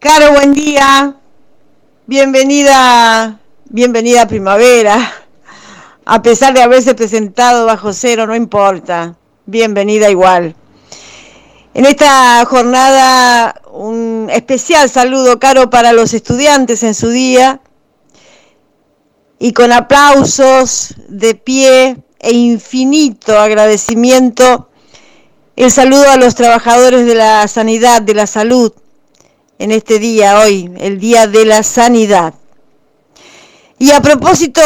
Caro, buen día. Bienvenida, bienvenida a primavera. A pesar de haberse presentado bajo cero, no importa. Bienvenida igual. En esta jornada, un especial saludo, Caro, para los estudiantes en su día. Y con aplausos de pie e infinito agradecimiento, el saludo a los trabajadores de la sanidad, de la salud, en este día, hoy, el Día de la Sanidad. Y a propósito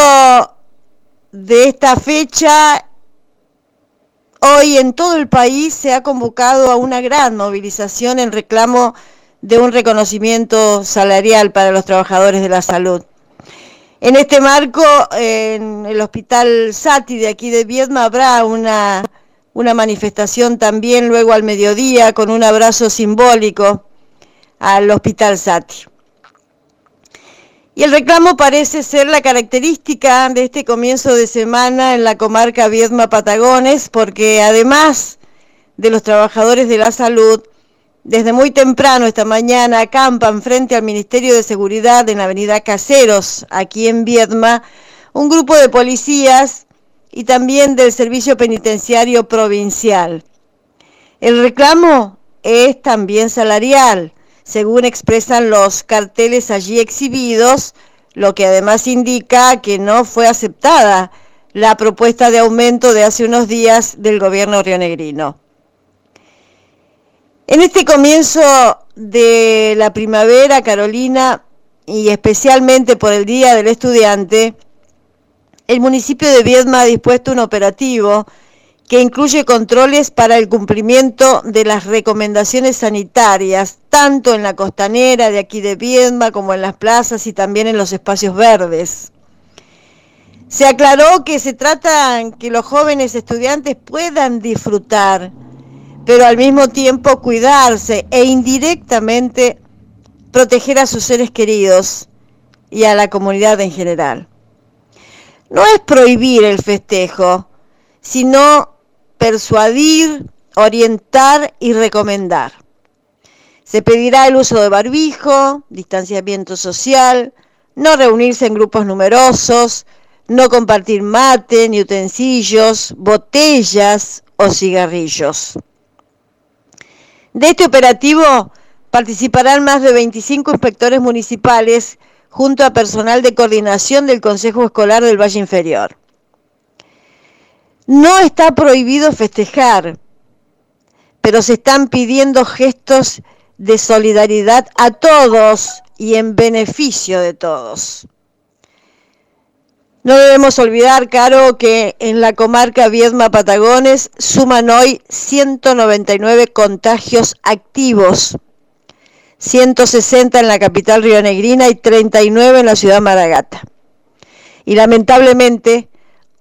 de esta fecha, hoy en todo el país se ha convocado a una gran movilización en reclamo de un reconocimiento salarial para los trabajadores de la salud. En este marco, en el Hospital Sati de aquí de Viedma habrá una, una manifestación también luego al mediodía con un abrazo simbólico al Hospital Sati. Y el reclamo parece ser la característica de este comienzo de semana en la comarca Viedma Patagones, porque además de los trabajadores de la salud, desde muy temprano esta mañana acampan frente al Ministerio de Seguridad en la avenida Caseros, aquí en Viedma, un grupo de policías y también del Servicio Penitenciario Provincial. El reclamo es también salarial según expresan los carteles allí exhibidos, lo que además indica que no fue aceptada la propuesta de aumento de hace unos días del gobierno rionegrino. En este comienzo de la primavera, Carolina, y especialmente por el Día del Estudiante, el municipio de Viedma ha dispuesto un operativo que incluye controles para el cumplimiento de las recomendaciones sanitarias, tanto en la costanera de aquí de Viedma como en las plazas y también en los espacios verdes. Se aclaró que se trata que los jóvenes estudiantes puedan disfrutar, pero al mismo tiempo cuidarse e indirectamente proteger a sus seres queridos y a la comunidad en general. No es prohibir el festejo, sino persuadir, orientar y recomendar. Se pedirá el uso de barbijo, distanciamiento social, no reunirse en grupos numerosos, no compartir mate ni utensilios, botellas o cigarrillos. De este operativo participarán más de 25 inspectores municipales junto a personal de coordinación del Consejo Escolar del Valle Inferior. No está prohibido festejar, pero se están pidiendo gestos de solidaridad a todos y en beneficio de todos. No debemos olvidar, Caro, que en la comarca Viedma Patagones suman hoy 199 contagios activos, 160 en la capital rionegrina y 39 en la ciudad Maragata. Y lamentablemente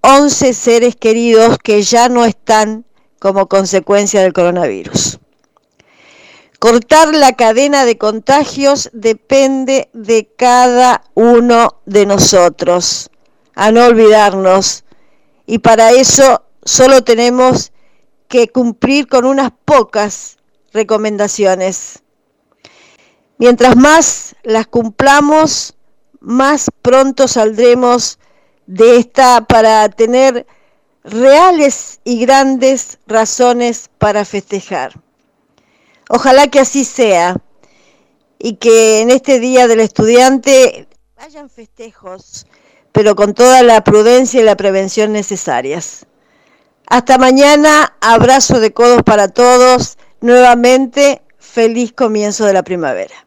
11 seres queridos que ya no están como consecuencia del coronavirus. Cortar la cadena de contagios depende de cada uno de nosotros, a no olvidarnos. Y para eso solo tenemos que cumplir con unas pocas recomendaciones. Mientras más las cumplamos, más pronto saldremos de esta para tener reales y grandes razones para festejar. Ojalá que así sea y que en este Día del Estudiante hayan festejos, pero con toda la prudencia y la prevención necesarias. Hasta mañana, abrazo de codos para todos, nuevamente feliz comienzo de la primavera.